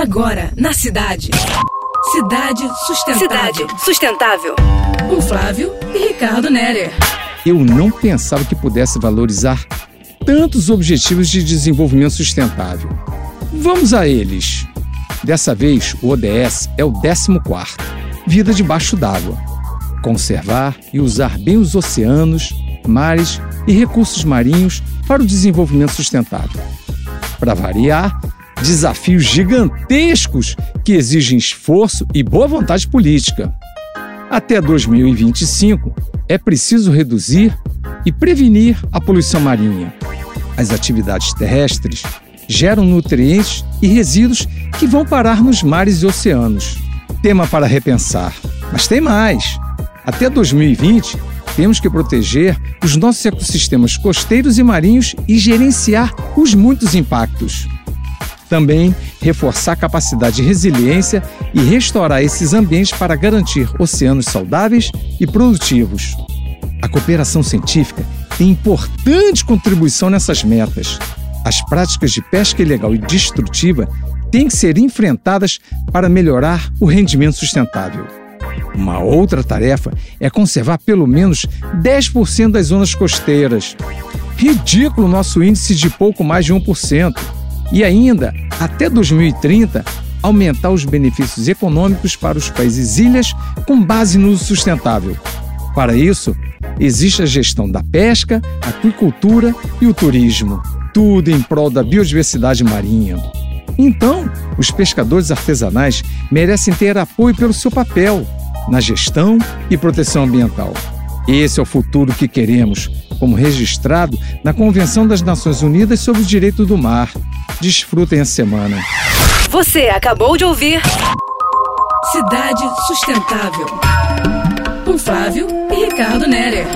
Agora, na cidade. Cidade Sustentável. Cidade Sustentável. Com Flávio e Ricardo Nerer. Eu não pensava que pudesse valorizar tantos objetivos de desenvolvimento sustentável. Vamos a eles. Dessa vez, o ODS é o 14 Vida debaixo d'água. Conservar e usar bem os oceanos, mares e recursos marinhos para o desenvolvimento sustentável. Para variar, desafios gigantescos que exigem esforço e boa vontade política. Até 2025, é preciso reduzir e prevenir a poluição marinha. As atividades terrestres geram nutrientes e resíduos que vão parar nos mares e oceanos. Tema para repensar. Mas tem mais! Até 2020, temos que proteger os nossos ecossistemas costeiros e marinhos e gerenciar os muitos impactos. Também reforçar a capacidade de resiliência e restaurar esses ambientes para garantir oceanos saudáveis e produtivos. A cooperação científica tem importante contribuição nessas metas. As práticas de pesca ilegal e destrutiva têm que ser enfrentadas para melhorar o rendimento sustentável. Uma outra tarefa é conservar pelo menos 10% das zonas costeiras. Ridículo nosso índice de pouco mais de 1%. E ainda, até 2030, aumentar os benefícios econômicos para os países ilhas com base no uso sustentável. Para isso, existe a gestão da pesca, aquicultura e o turismo, tudo em prol da biodiversidade marinha. Então, os pescadores artesanais merecem ter apoio pelo seu papel na gestão e proteção ambiental. Esse é o futuro que queremos, como registrado na Convenção das Nações Unidas sobre o Direito do Mar. Desfrutem a semana. Você acabou de ouvir Cidade Sustentável. Com Flávio e Ricardo Nerer.